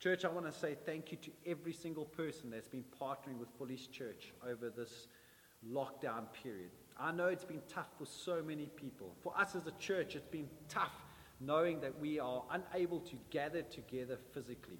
Church, I want to say thank you to every single person that's been partnering with Fully's Church over this lockdown period. I know it's been tough for so many people. For us as a church, it's been tough knowing that we are unable to gather together physically.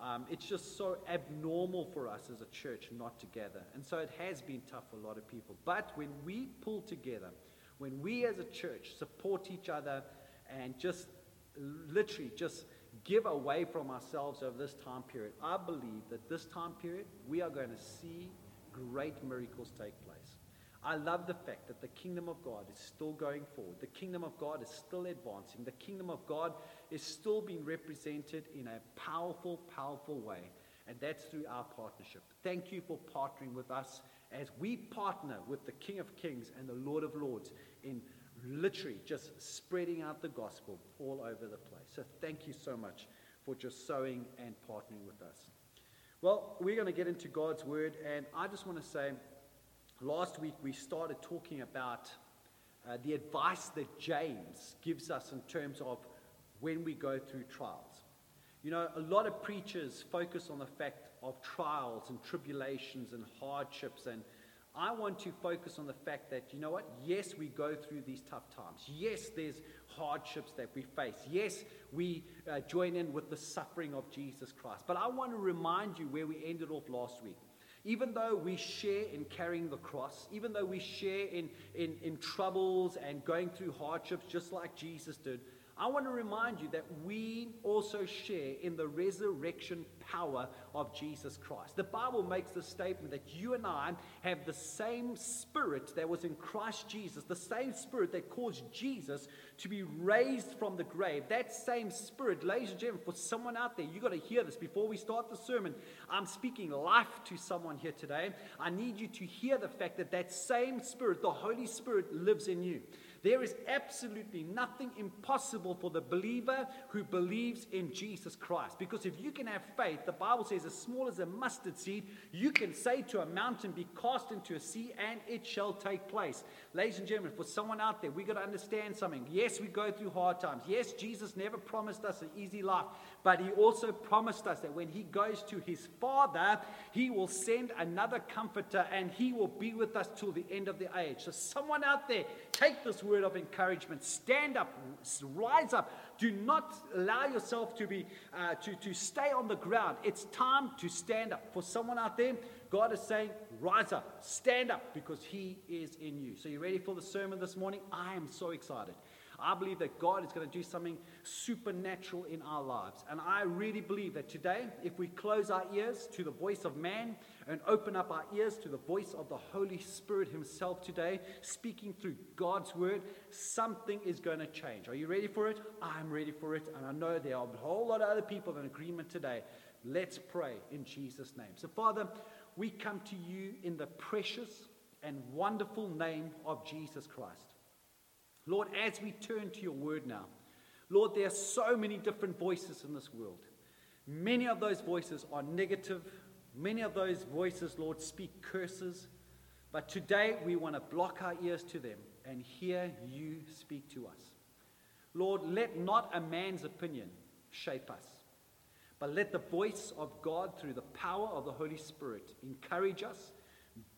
Um, it's just so abnormal for us as a church not to gather. And so it has been tough for a lot of people. But when we pull together, when we as a church support each other and just literally just give away from ourselves over this time period, I believe that this time period we are going to see great miracles take place. I love the fact that the kingdom of God is still going forward. The kingdom of God is still advancing. The kingdom of God is still being represented in a powerful, powerful way. And that's through our partnership. Thank you for partnering with us as we partner with the King of Kings and the Lord of Lords in literally just spreading out the gospel all over the place. So thank you so much for just sowing and partnering with us. Well, we're going to get into God's word, and I just want to say last week we started talking about uh, the advice that James gives us in terms of when we go through trials. You know, a lot of preachers focus on the fact of trials and tribulations and hardships and I want to focus on the fact that, you know what? Yes, we go through these tough times. Yes, there's hardships that we face. Yes, we uh, join in with the suffering of Jesus Christ. But I want to remind you where we ended off last week. Even though we share in carrying the cross, even though we share in, in, in troubles and going through hardships just like Jesus did, I want to remind you that we also share in the resurrection power of Jesus Christ. The Bible makes the statement that you and I have the same spirit that was in Christ Jesus, the same spirit that caused Jesus to be raised from the grave. That same spirit, ladies and gentlemen, for someone out there, you got to hear this before we start the sermon. I'm speaking life to someone here today. I need you to hear the fact that that same spirit, the Holy Spirit, lives in you. There is absolutely nothing impossible for the believer who believes in Jesus Christ. Because if you can have faith, the Bible says, as small as a mustard seed, you can say to a mountain, Be cast into a sea, and it shall take place. Ladies and gentlemen, for someone out there, we've got to understand something. Yes, we go through hard times. Yes, Jesus never promised us an easy life, but he also promised us that when he goes to his Father, he will send another comforter and he will be with us till the end of the age. So, someone out there, take this word of encouragement. Stand up, rise up. Do not allow yourself to be uh, to, to stay on the ground. It's time to stand up. For someone out there, God is saying, rise up, stand up, because He is in you. So, you ready for the sermon this morning? I am so excited. I believe that God is going to do something supernatural in our lives. And I really believe that today, if we close our ears to the voice of man and open up our ears to the voice of the Holy Spirit Himself today, speaking through God's word, something is going to change. Are you ready for it? I'm ready for it. And I know there are a whole lot of other people in agreement today. Let's pray in Jesus' name. So, Father, we come to you in the precious and wonderful name of Jesus Christ. Lord, as we turn to your word now, Lord, there are so many different voices in this world. Many of those voices are negative. Many of those voices, Lord, speak curses. But today we want to block our ears to them and hear you speak to us. Lord, let not a man's opinion shape us, but let the voice of God through the power of the Holy Spirit encourage us,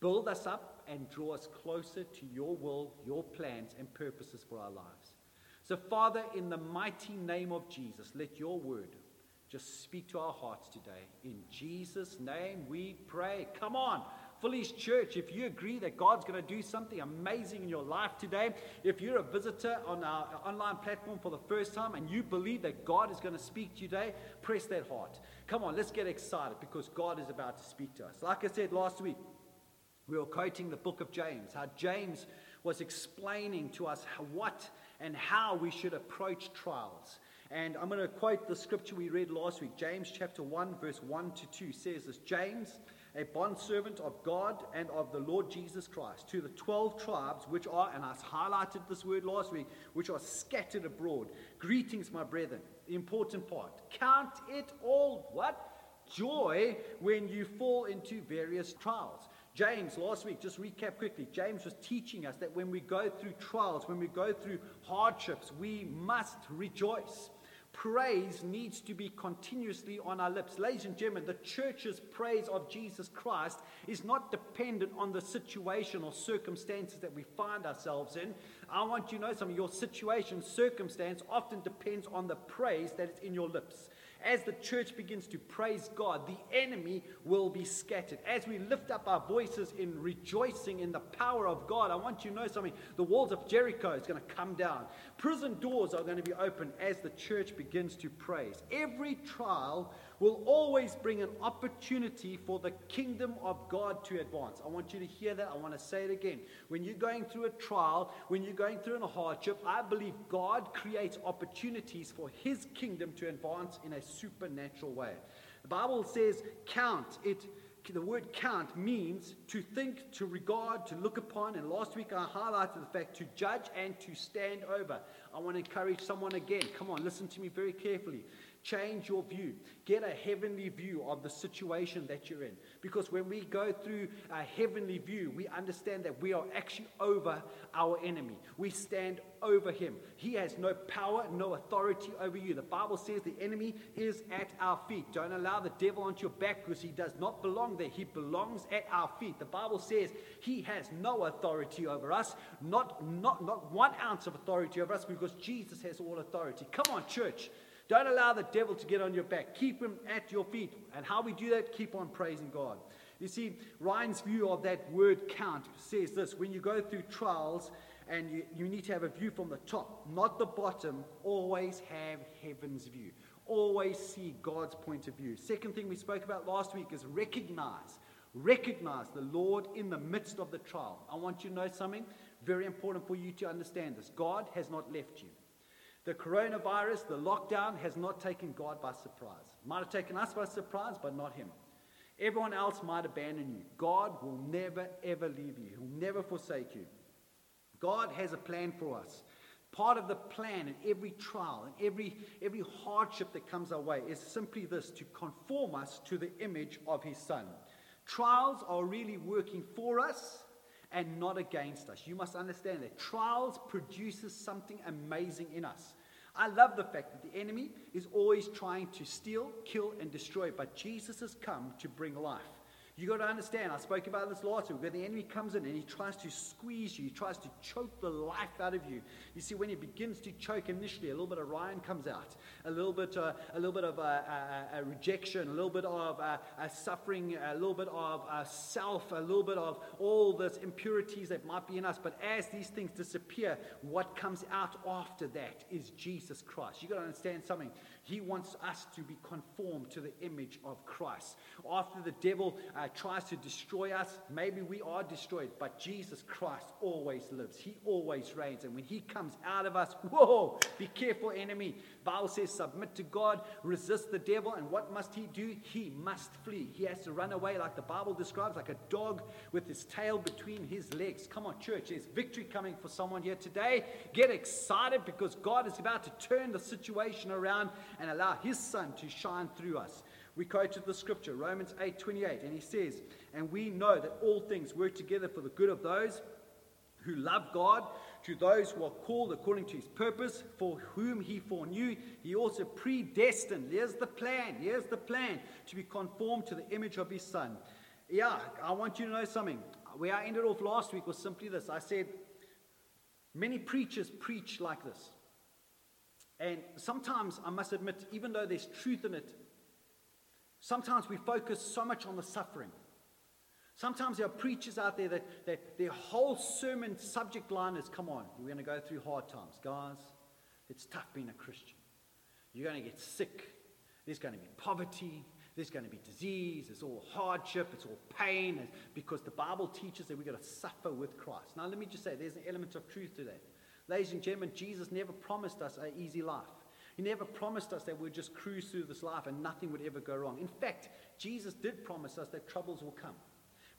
build us up, and draw us closer to your will, your plans, and purposes for our lives. So, Father, in the mighty name of Jesus, let your word just speak to our hearts today. In Jesus' name we pray. Come on. Fully's Church, if you agree that God's going to do something amazing in your life today, if you're a visitor on our online platform for the first time and you believe that God is going to speak to you today, press that heart. Come on, let's get excited because God is about to speak to us. Like I said last week, we were quoting the book of James, how James was explaining to us what and how we should approach trials. And I'm going to quote the scripture we read last week. James chapter 1, verse 1 to 2 says this James, a bondservant of God and of the Lord Jesus Christ, to the 12 tribes which are, and I highlighted this word last week, which are scattered abroad. Greetings, my brethren. The important part. Count it all what? Joy when you fall into various trials. James, last week, just recap quickly. James was teaching us that when we go through trials, when we go through hardships, we must rejoice. praise needs to be continuously on our lips. Ladies and gentlemen, the church's praise of Jesus Christ is not dependent on the situation or circumstances that we find ourselves in. I want you to know something. Your situation, circumstance often depends on the praise that is in your lips. As the church begins to praise God, the enemy will be scattered. As we lift up our voices in rejoicing in the power of God, I want you to know something. The walls of Jericho is going to come down. Prison doors are going to be open as the church begins to praise. Every trial will always bring an opportunity for the kingdom of God to advance. I want you to hear that. I want to say it again. When you're going through a trial, when you're going through a hardship, I believe God creates opportunities for his kingdom to advance in a supernatural way. The Bible says, count it the word count means to think, to regard, to look upon. And last week I highlighted the fact to judge and to stand over. I want to encourage someone again. Come on, listen to me very carefully. Change your view. Get a heavenly view of the situation that you're in. Because when we go through a heavenly view, we understand that we are actually over our enemy. We stand over him. He has no power, no authority over you. The Bible says the enemy is at our feet. Don't allow the devil onto your back because he does not belong there. He belongs at our feet. The Bible says he has no authority over us, not, not, not one ounce of authority over us because Jesus has all authority. Come on, church. Don't allow the devil to get on your back. Keep him at your feet. And how we do that? Keep on praising God. You see, Ryan's view of that word count says this when you go through trials and you, you need to have a view from the top, not the bottom, always have heaven's view. Always see God's point of view. Second thing we spoke about last week is recognize. Recognize the Lord in the midst of the trial. I want you to know something very important for you to understand this. God has not left you. The coronavirus, the lockdown, has not taken God by surprise. Might have taken us by surprise, but not Him. Everyone else might abandon you. God will never, ever leave you, He'll never forsake you. God has a plan for us. Part of the plan in every trial and every, every hardship that comes our way is simply this to conform us to the image of His Son. Trials are really working for us and not against us. You must understand that trials produces something amazing in us. I love the fact that the enemy is always trying to steal, kill, and destroy, but Jesus has come to bring life. You got to understand, I spoke about this last week, the enemy comes in and he tries to squeeze you, he tries to choke the life out of you. You see, when he begins to choke initially, a little bit of Ryan comes out, a little bit, uh, a little bit of uh, uh, uh rejection, a little bit of uh, suffering, a little bit of self, a little bit of all those impurities that might be in us. But as these things disappear, what comes out after that is Jesus Christ. You've got to understand something. He wants us to be conformed to the image of Christ. After the devil uh, tries to destroy us, maybe we are destroyed, but Jesus Christ always lives. He always reigns. And when he comes out of us, whoa, be careful, enemy. Bible says, submit to God, resist the devil, and what must he do? He must flee. He has to run away, like the Bible describes, like a dog with his tail between his legs. Come on, church, there's victory coming for someone here today. Get excited because God is about to turn the situation around and allow his son to shine through us. We quoted the scripture, Romans 8 28, and he says, And we know that all things work together for the good of those who love God, to those who are called according to his purpose, for whom he foreknew, he also predestined. Here's the plan. Here's the plan to be conformed to the image of his son. Yeah, I want you to know something. Where I ended off last week was simply this I said, Many preachers preach like this. And sometimes, I must admit, even though there's truth in it, sometimes we focus so much on the suffering. Sometimes there are preachers out there that, that their whole sermon subject line is come on, we're going to go through hard times. Guys, it's tough being a Christian. You're going to get sick. There's going to be poverty. There's going to be disease. It's all hardship. It's all pain. Because the Bible teaches that we're going to suffer with Christ. Now, let me just say there's an element of truth to that. Ladies and gentlemen, Jesus never promised us an easy life. He never promised us that we'd just cruise through this life and nothing would ever go wrong. In fact, Jesus did promise us that troubles will come.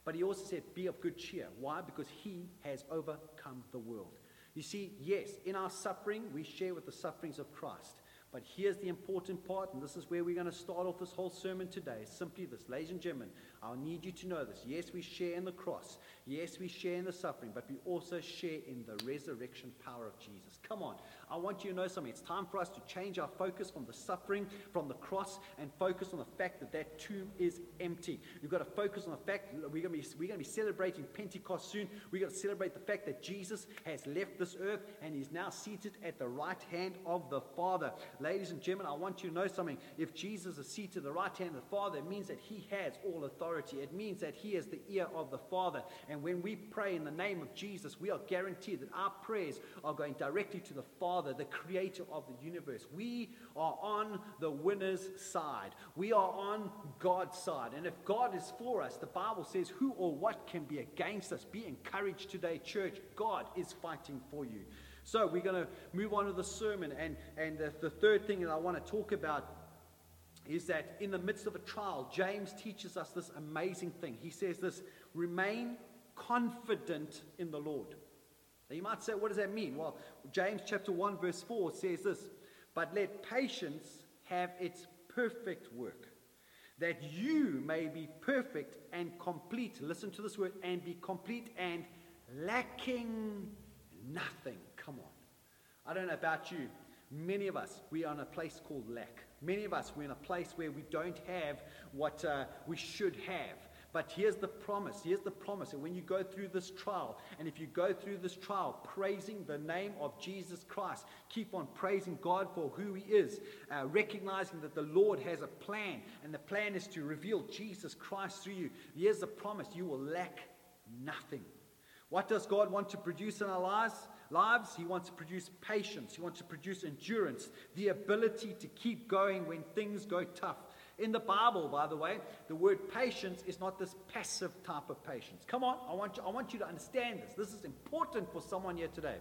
But he also said, Be of good cheer. Why? Because he has overcome the world. You see, yes, in our suffering, we share with the sufferings of Christ. But here's the important part, and this is where we're going to start off this whole sermon today. Simply this, ladies and gentlemen, I need you to know this. Yes, we share in the cross. Yes, we share in the suffering, but we also share in the resurrection power of Jesus. Come on. I want you to know something. It's time for us to change our focus from the suffering, from the cross, and focus on the fact that that tomb is empty. We've got to focus on the fact that we're going to be, we're going to be celebrating Pentecost soon. We've got to celebrate the fact that Jesus has left this earth and he's now seated at the right hand of the Father. Ladies and gentlemen, I want you to know something. If Jesus is seated at the right hand of the Father, it means that he has all authority. It means that he is the ear of the Father. And when we pray in the name of Jesus, we are guaranteed that our prayers are going directly to the Father, the creator of the universe. We are on the winner's side. We are on God's side. And if God is for us, the Bible says, who or what can be against us? Be encouraged today, church. God is fighting for you. So we're going to move on to the sermon. And, and the, the third thing that I want to talk about is that in the midst of a trial, James teaches us this amazing thing. He says this remain confident in the Lord. Now you might say, what does that mean? Well, James chapter 1, verse 4 says this But let patience have its perfect work, that you may be perfect and complete. Listen to this word and be complete and lacking nothing. Come on. I don't know about you. Many of us, we are in a place called lack. Many of us, we're in a place where we don't have what uh, we should have. But here's the promise. Here's the promise. And when you go through this trial, and if you go through this trial praising the name of Jesus Christ, keep on praising God for who He is, uh, recognizing that the Lord has a plan, and the plan is to reveal Jesus Christ through you. Here's the promise you will lack nothing. What does God want to produce in our lives? Lives, He wants to produce patience. He wants to produce endurance, the ability to keep going when things go tough. In the Bible, by the way, the word patience is not this passive type of patience. Come on, I want you, I want you to understand this. This is important for someone here today.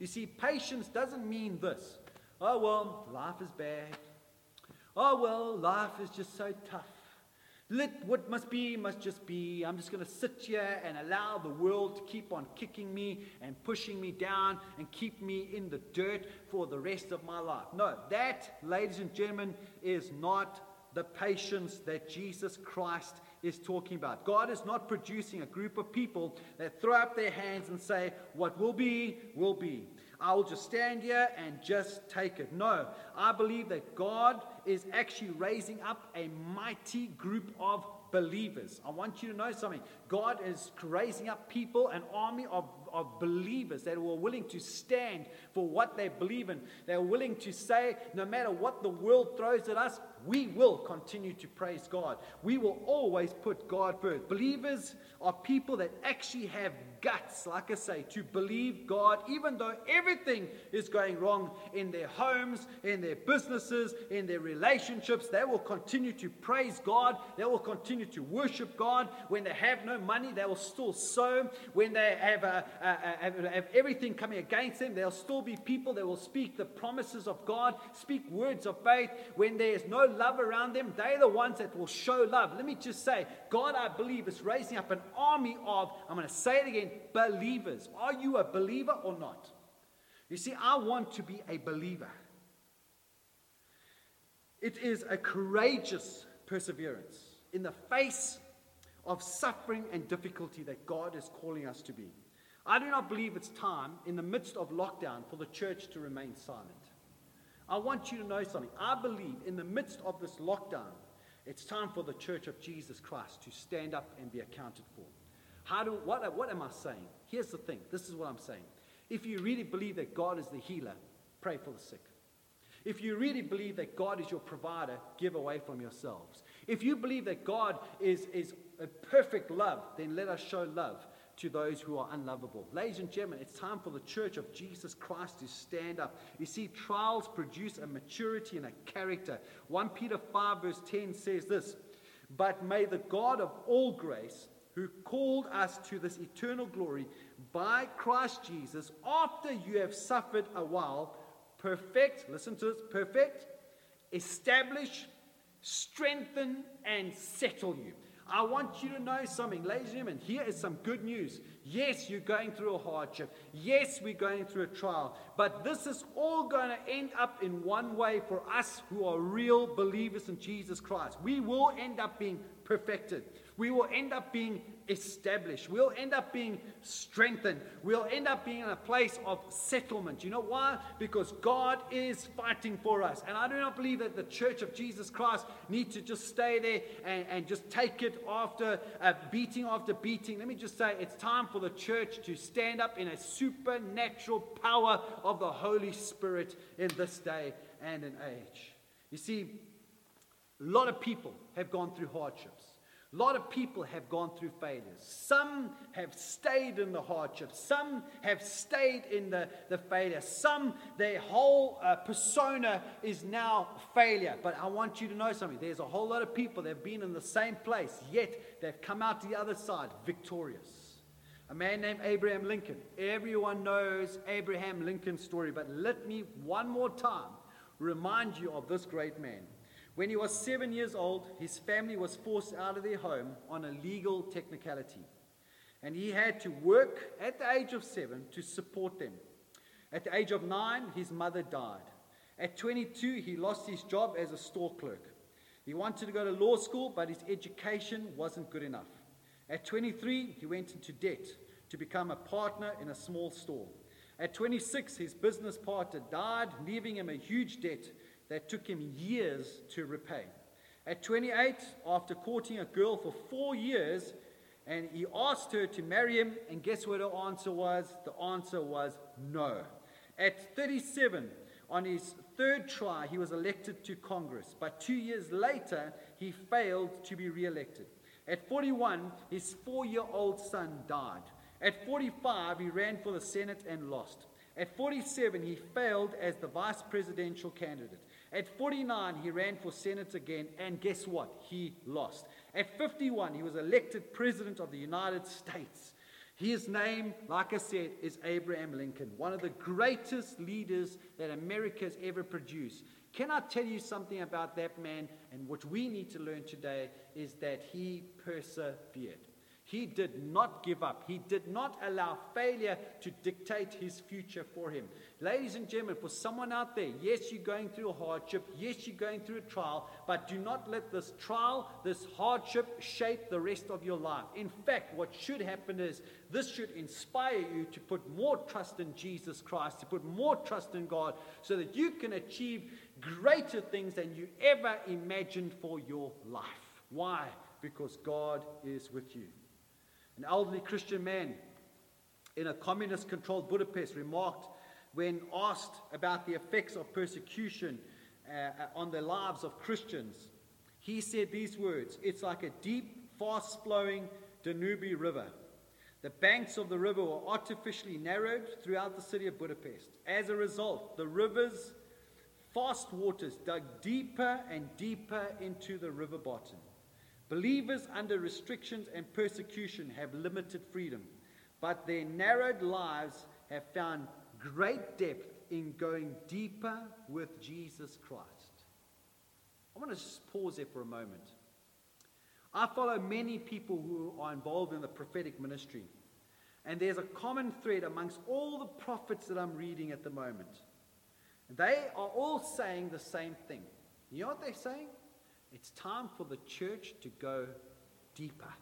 You see, patience doesn't mean this. Oh, well, life is bad. Oh, well, life is just so tough. Let what must be, must just be. I'm just going to sit here and allow the world to keep on kicking me and pushing me down and keep me in the dirt for the rest of my life. No, that, ladies and gentlemen, is not the patience that Jesus Christ is talking about. God is not producing a group of people that throw up their hands and say, What will be, will be. I'll just stand here and just take it. No, I believe that God is actually raising up a mighty group of believers. I want you to know something. God is raising up people, an army of, of believers that are willing to stand for what they believe in. They're willing to say, no matter what the world throws at us, we will continue to praise God. We will always put God first. Believers are people that actually have guts, like I say, to believe God, even though everything is going wrong in their homes, in their businesses, in their relationships. They will continue to praise God. They will continue to worship God. When they have no money, they will still sow. When they have, a, a, a, have, everything coming against them, there'll still be people that will speak the promises of God, speak words of faith. When there's no love around them, they're the ones that will show love. Let me just say, God, I believe, is raising up an army of, I'm going to say it again, believers. Are you a believer or not? You see, I want to be a believer. It is a courageous perseverance in the face of suffering and difficulty that God is calling us to be. I do not believe it's time in the midst of lockdown for the church to remain silent. I want you to know something. I believe in the midst of this lockdown, it's time for the church of Jesus Christ to stand up and be accounted for. How do, what, what am I saying? Here's the thing this is what I'm saying. If you really believe that God is the healer, pray for the sick. If you really believe that God is your provider, give away from yourselves. If you believe that God is, is a perfect love, then let us show love to those who are unlovable. Ladies and gentlemen, it's time for the church of Jesus Christ to stand up. You see, trials produce a maturity and a character. 1 Peter 5, verse 10 says this But may the God of all grace, who called us to this eternal glory by Christ Jesus, after you have suffered a while, perfect, listen to this, perfect, establish, strengthen, and settle you. I want you to know something, ladies and gentlemen. Here is some good news. Yes, you're going through a hardship. Yes, we're going through a trial. But this is all going to end up in one way for us who are real believers in Jesus Christ. We will end up being perfected. We will end up being established. We'll end up being strengthened. We'll end up being in a place of settlement. You know why? Because God is fighting for us. And I do not believe that the church of Jesus Christ needs to just stay there and, and just take it after uh, beating after beating. Let me just say it's time for the church to stand up in a supernatural power of the Holy Spirit in this day and an age. You see, a lot of people have gone through hardships. A lot of people have gone through failures. Some have stayed in the hardship. Some have stayed in the, the failure. Some, their whole uh, persona is now failure. But I want you to know something. There's a whole lot of people that have been in the same place, yet they've come out the other side victorious. A man named Abraham Lincoln. Everyone knows Abraham Lincoln's story, but let me one more time remind you of this great man. When he was seven years old, his family was forced out of their home on a legal technicality. And he had to work at the age of seven to support them. At the age of nine, his mother died. At 22, he lost his job as a store clerk. He wanted to go to law school, but his education wasn't good enough. At 23, he went into debt to become a partner in a small store. At 26, his business partner died, leaving him a huge debt that took him years to repay. At 28, after courting a girl for four years, and he asked her to marry him, and guess what her answer was? The answer was no. At 37, on his third try, he was elected to Congress, but two years later, he failed to be re elected. At 41, his four year old son died. At 45, he ran for the Senate and lost. At 47, he failed as the vice presidential candidate. At 49, he ran for Senate again, and guess what? He lost. At 51, he was elected President of the United States. His name, like I said, is Abraham Lincoln, one of the greatest leaders that America has ever produced. Can I tell you something about that man? And what we need to learn today is that he persevered. He did not give up. He did not allow failure to dictate his future for him. Ladies and gentlemen, for someone out there, yes, you're going through a hardship. Yes, you're going through a trial. But do not let this trial, this hardship, shape the rest of your life. In fact, what should happen is this should inspire you to put more trust in Jesus Christ, to put more trust in God, so that you can achieve greater things than you ever imagined for your life. Why? Because God is with you. An elderly Christian man in a communist controlled Budapest remarked when asked about the effects of persecution uh, on the lives of Christians, he said these words It's like a deep, fast flowing Danube river. The banks of the river were artificially narrowed throughout the city of Budapest. As a result, the river's fast waters dug deeper and deeper into the river bottom. Believers under restrictions and persecution have limited freedom, but their narrowed lives have found great depth in going deeper with Jesus Christ. I want to just pause there for a moment. I follow many people who are involved in the prophetic ministry, and there's a common thread amongst all the prophets that I'm reading at the moment. They are all saying the same thing. You know what they're saying? It's time for the church to go deeper.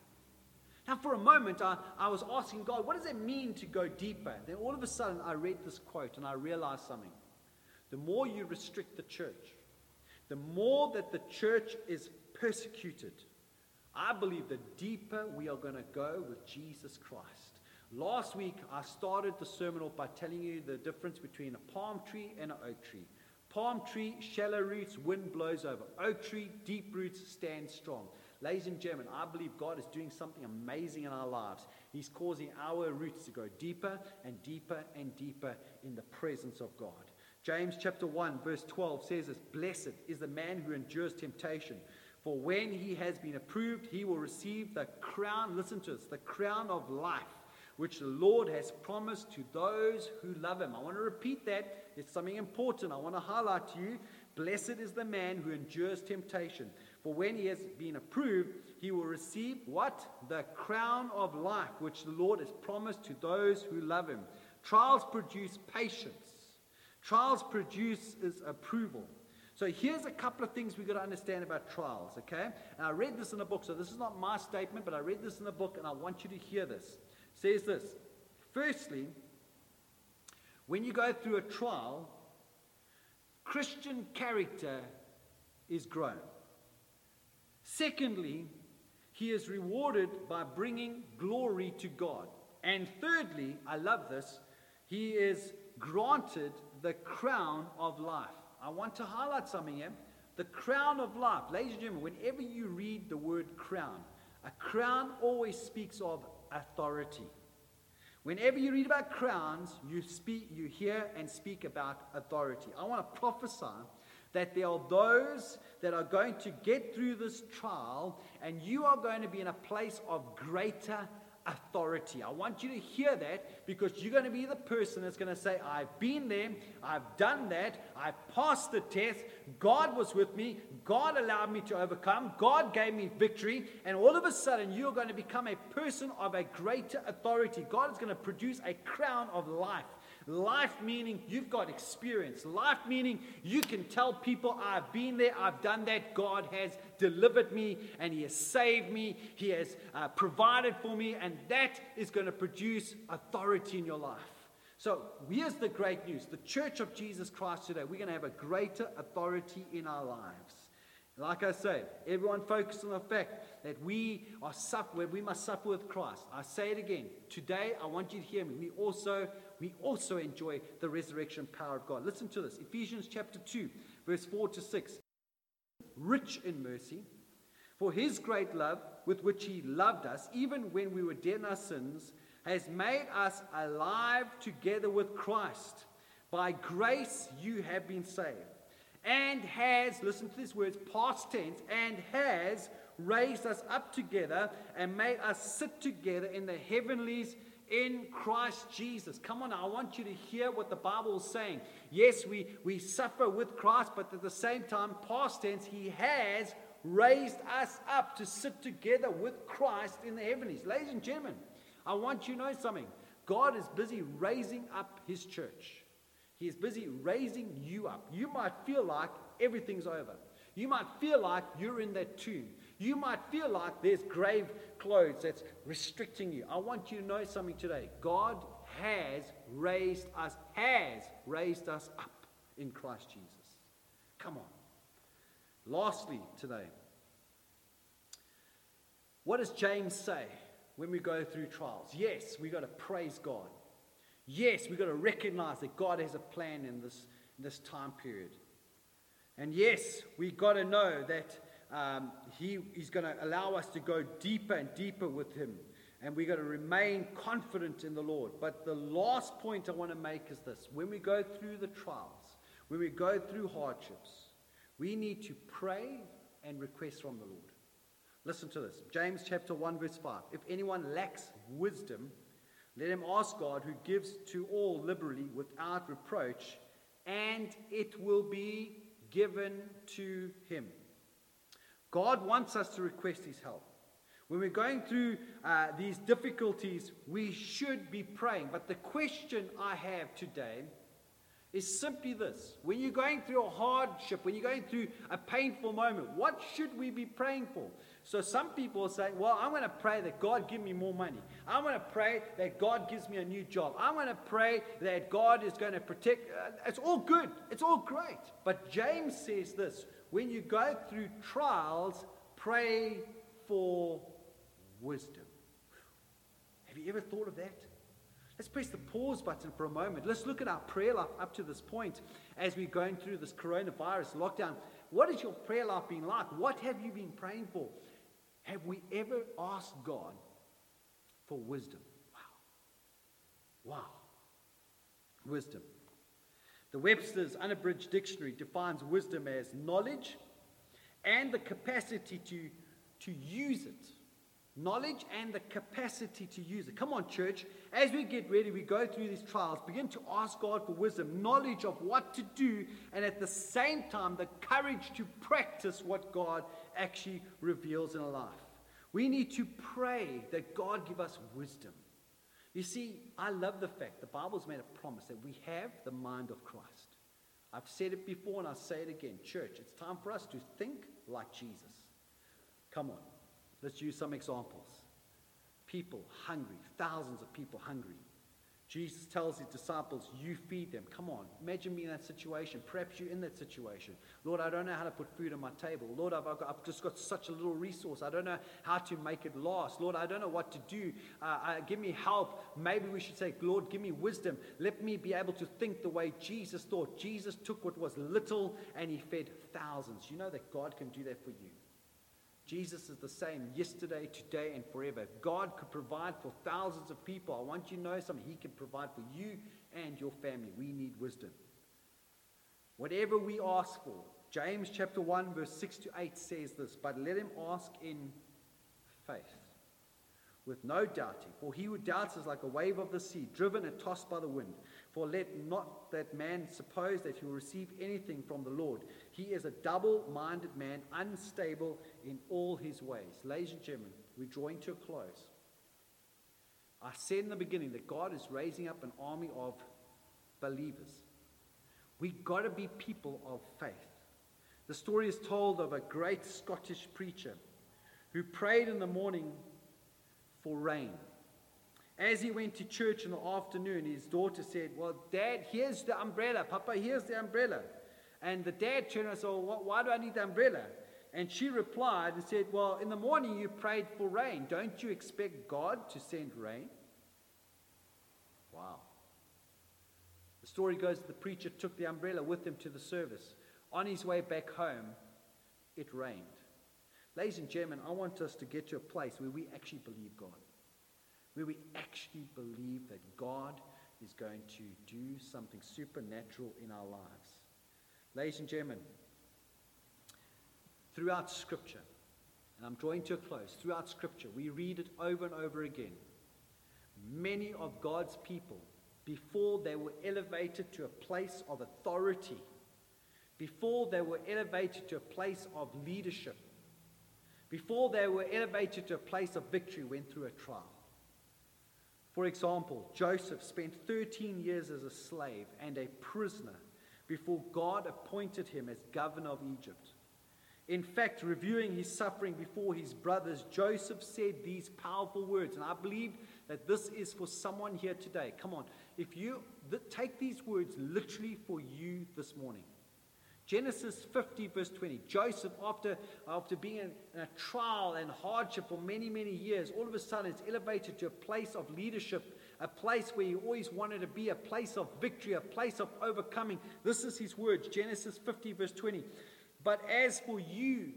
Now, for a moment, I, I was asking God, what does it mean to go deeper? Then all of a sudden, I read this quote and I realized something. The more you restrict the church, the more that the church is persecuted, I believe the deeper we are going to go with Jesus Christ. Last week, I started the sermon off by telling you the difference between a palm tree and an oak tree. Palm tree, shallow roots, wind blows over. Oak tree, deep roots, stand strong. Ladies and gentlemen, I believe God is doing something amazing in our lives. He's causing our roots to go deeper and deeper and deeper in the presence of God. James chapter 1, verse 12 says this Blessed is the man who endures temptation, for when he has been approved, he will receive the crown, listen to this, the crown of life which the Lord has promised to those who love him. I want to repeat that. It's something important I want to highlight to you. Blessed is the man who endures temptation. For when he has been approved, he will receive what? The crown of life, which the Lord has promised to those who love him. Trials produce patience, trials produce approval. So here's a couple of things we've got to understand about trials, okay? And I read this in a book, so this is not my statement, but I read this in a book, and I want you to hear this. It says this Firstly, when you go through a trial, Christian character is grown. Secondly, he is rewarded by bringing glory to God. And thirdly, I love this, he is granted the crown of life. I want to highlight something here. The crown of life. Ladies and gentlemen, whenever you read the word crown, a crown always speaks of authority. Whenever you read about crowns, you speak, you hear and speak about authority. I want to prophesy that there are those that are going to get through this trial, and you are going to be in a place of greater authority. I want you to hear that because you're going to be the person that's going to say, I've been there, I've done that, I passed the test, God was with me, God allowed me to overcome, God gave me victory, and all of a sudden you're going to become a person of a greater authority. God is going to produce a crown of life Life meaning you've got experience. Life meaning you can tell people, I've been there, I've done that. God has delivered me and He has saved me, He has uh, provided for me, and that is going to produce authority in your life. So here's the great news the church of Jesus Christ today, we're going to have a greater authority in our lives. Like I say, everyone focus on the fact that we are suffer, we must suffer with Christ. I say it again. Today, I want you to hear me. We also we also enjoy the resurrection power of God. Listen to this Ephesians chapter 2, verse 4 to 6. Rich in mercy, for his great love with which he loved us, even when we were dead in our sins, has made us alive together with Christ. By grace you have been saved. And has, listen to these words, past tense, and has raised us up together and made us sit together in the heavenlies in Christ Jesus. Come on, I want you to hear what the Bible is saying. Yes, we, we suffer with Christ, but at the same time, past tense, He has raised us up to sit together with Christ in the heavens. Ladies and gentlemen, I want you to know something. God is busy raising up His church. He is busy raising you up. You might feel like everything's over. You might feel like you're in that tomb. You might feel like there's grave clothes that's restricting you. I want you to know something today. God has raised us, has raised us up in Christ Jesus. Come on. Lastly, today, what does James say when we go through trials? Yes, we've got to praise God. Yes, we've got to recognize that God has a plan in this, in this time period. And yes, we've got to know that um, he, He's going to allow us to go deeper and deeper with Him. And we're going to remain confident in the Lord. But the last point I want to make is this when we go through the trials, when we go through hardships, we need to pray and request from the Lord. Listen to this James chapter 1, verse 5. If anyone lacks wisdom, let him ask God, who gives to all liberally without reproach, and it will be given to him. God wants us to request His help. When we're going through uh, these difficulties, we should be praying. But the question I have today is simply this when you're going through a hardship, when you're going through a painful moment, what should we be praying for? So some people are saying, Well, I'm going to pray that God give me more money. I'm going to pray that God gives me a new job. I'm going to pray that God is going to protect. Uh, it's all good. It's all great. But James says this when you go through trials, pray for wisdom. Have you ever thought of that? Let's press the pause button for a moment. Let's look at our prayer life up to this point as we're going through this coronavirus lockdown. What has your prayer life been like? What have you been praying for? Have we ever asked God for wisdom? Wow. Wow. Wisdom. The Webster's Unabridged Dictionary defines wisdom as knowledge and the capacity to, to use it. Knowledge and the capacity to use it. Come on, church. As we get ready, we go through these trials, begin to ask God for wisdom, knowledge of what to do, and at the same time, the courage to practice what God actually reveals in our life. We need to pray that God give us wisdom. You see, I love the fact the Bible's made a promise that we have the mind of Christ. I've said it before and I'll say it again. Church, it's time for us to think like Jesus. Come on, let's use some examples. People hungry, thousands of people hungry. Jesus tells his disciples, You feed them. Come on, imagine me in that situation. Perhaps you're in that situation. Lord, I don't know how to put food on my table. Lord, I've, got, I've just got such a little resource. I don't know how to make it last. Lord, I don't know what to do. Uh, uh, give me help. Maybe we should say, Lord, give me wisdom. Let me be able to think the way Jesus thought. Jesus took what was little and he fed thousands. You know that God can do that for you. Jesus is the same yesterday, today, and forever. God could provide for thousands of people. I want you to know something. He can provide for you and your family. We need wisdom. Whatever we ask for, James chapter 1, verse 6 to 8 says this, but let him ask in faith, with no doubting. For he who doubts is like a wave of the sea, driven and tossed by the wind. For let not that man suppose that he will receive anything from the Lord. He is a double minded man, unstable in all his ways. Ladies and gentlemen, we're drawing to a close. I said in the beginning that God is raising up an army of believers. We've got to be people of faith. The story is told of a great Scottish preacher who prayed in the morning for rain. As he went to church in the afternoon, his daughter said, Well, Dad, here's the umbrella. Papa, here's the umbrella. And the dad turned and said, well, Why do I need the umbrella? And she replied and said, Well, in the morning you prayed for rain. Don't you expect God to send rain? Wow. The story goes the preacher took the umbrella with him to the service. On his way back home, it rained. Ladies and gentlemen, I want us to get to a place where we actually believe God where we actually believe that God is going to do something supernatural in our lives. Ladies and gentlemen, throughout Scripture, and I'm drawing to a close, throughout Scripture, we read it over and over again. Many of God's people, before they were elevated to a place of authority, before they were elevated to a place of leadership, before they were elevated to a place of victory, went through a trial. For example, Joseph spent 13 years as a slave and a prisoner before God appointed him as governor of Egypt. In fact, reviewing his suffering before his brothers, Joseph said these powerful words, and I believe that this is for someone here today. Come on, if you th- take these words literally for you this morning. Genesis 50, verse 20. Joseph, after, after being in, in, a trial and hardship for many, many years, all of a sudden is elevated to a place of leadership, a place where he always wanted to be, a place of victory, a place of overcoming. This is his words Genesis 50, verse 20. But as for you,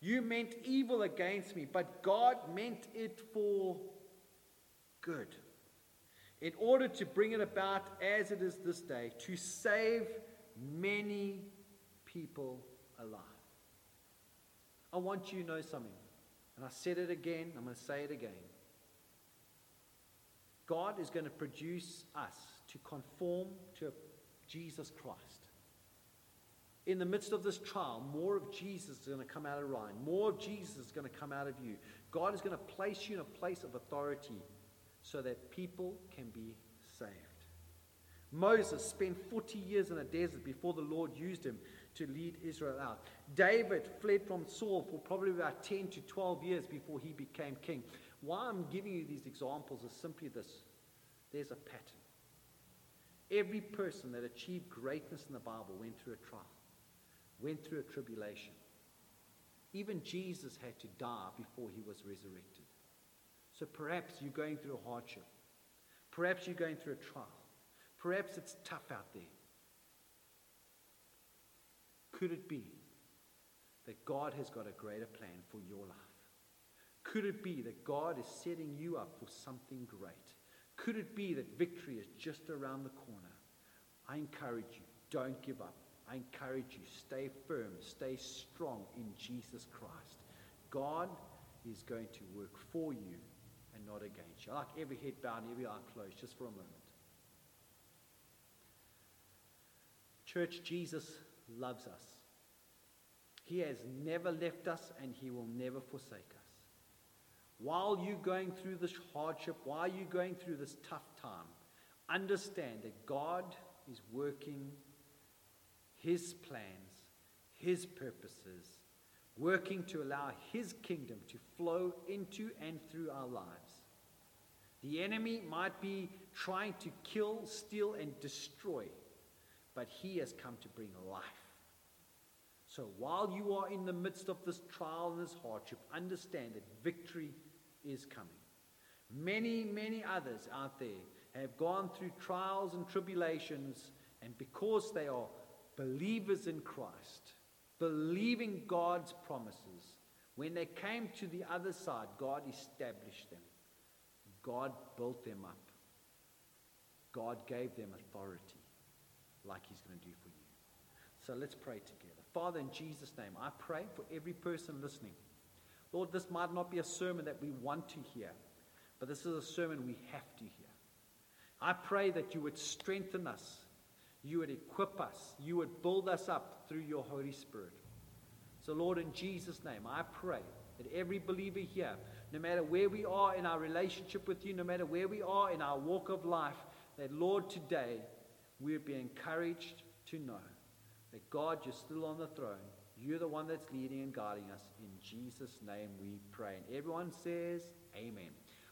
you meant evil against me, but God meant it for good, in order to bring it about as it is this day, to save many people alive. I want you to know something. And I said it again, I'm going to say it again. God is going to produce us to conform to Jesus Christ. In the midst of this trial, more of Jesus is going to come out of Ryan. More of Jesus is going to come out of you. God is going to place you in a place of authority so that people can be saved. Moses spent 40 years in a desert before the Lord used him to lead Israel out. David fled from Saul for probably about 10 to 12 years before he became king. Why I'm giving you these examples is simply this there's a pattern. Every person that achieved greatness in the Bible went through a trial, went through a tribulation. Even Jesus had to die before he was resurrected. So perhaps you're going through a hardship. Perhaps you're going through a trial. Perhaps it's tough out there. Could it be that God has got a greater plan for your life? Could it be that God is setting you up for something great? Could it be that victory is just around the corner? I encourage you, don't give up. I encourage you, stay firm, stay strong in Jesus Christ. God is going to work for you and not against you. I like every head bowed and every eye closed just for a moment. Church, Jesus loves us. He has never left us and He will never forsake us. While you're going through this hardship, while you're going through this tough time, understand that God is working His plans, His purposes, working to allow His kingdom to flow into and through our lives. The enemy might be trying to kill, steal, and destroy, but He has come to bring life. So while you are in the midst of this trial and this hardship, understand that victory is coming. Many, many others out there have gone through trials and tribulations, and because they are believers in Christ, believing God's promises, when they came to the other side, God established them. God built them up. God gave them authority, like He's going to do for you. So let's pray together. Father, in Jesus' name, I pray for every person listening. Lord, this might not be a sermon that we want to hear, but this is a sermon we have to hear. I pray that you would strengthen us, you would equip us, you would build us up through your Holy Spirit. So, Lord, in Jesus' name, I pray that every believer here, no matter where we are in our relationship with you, no matter where we are in our walk of life, that, Lord, today we would be encouraged to know that God, you're still on the throne. You're the one that's leading and guiding us. In Jesus' name we pray. And everyone says, Amen.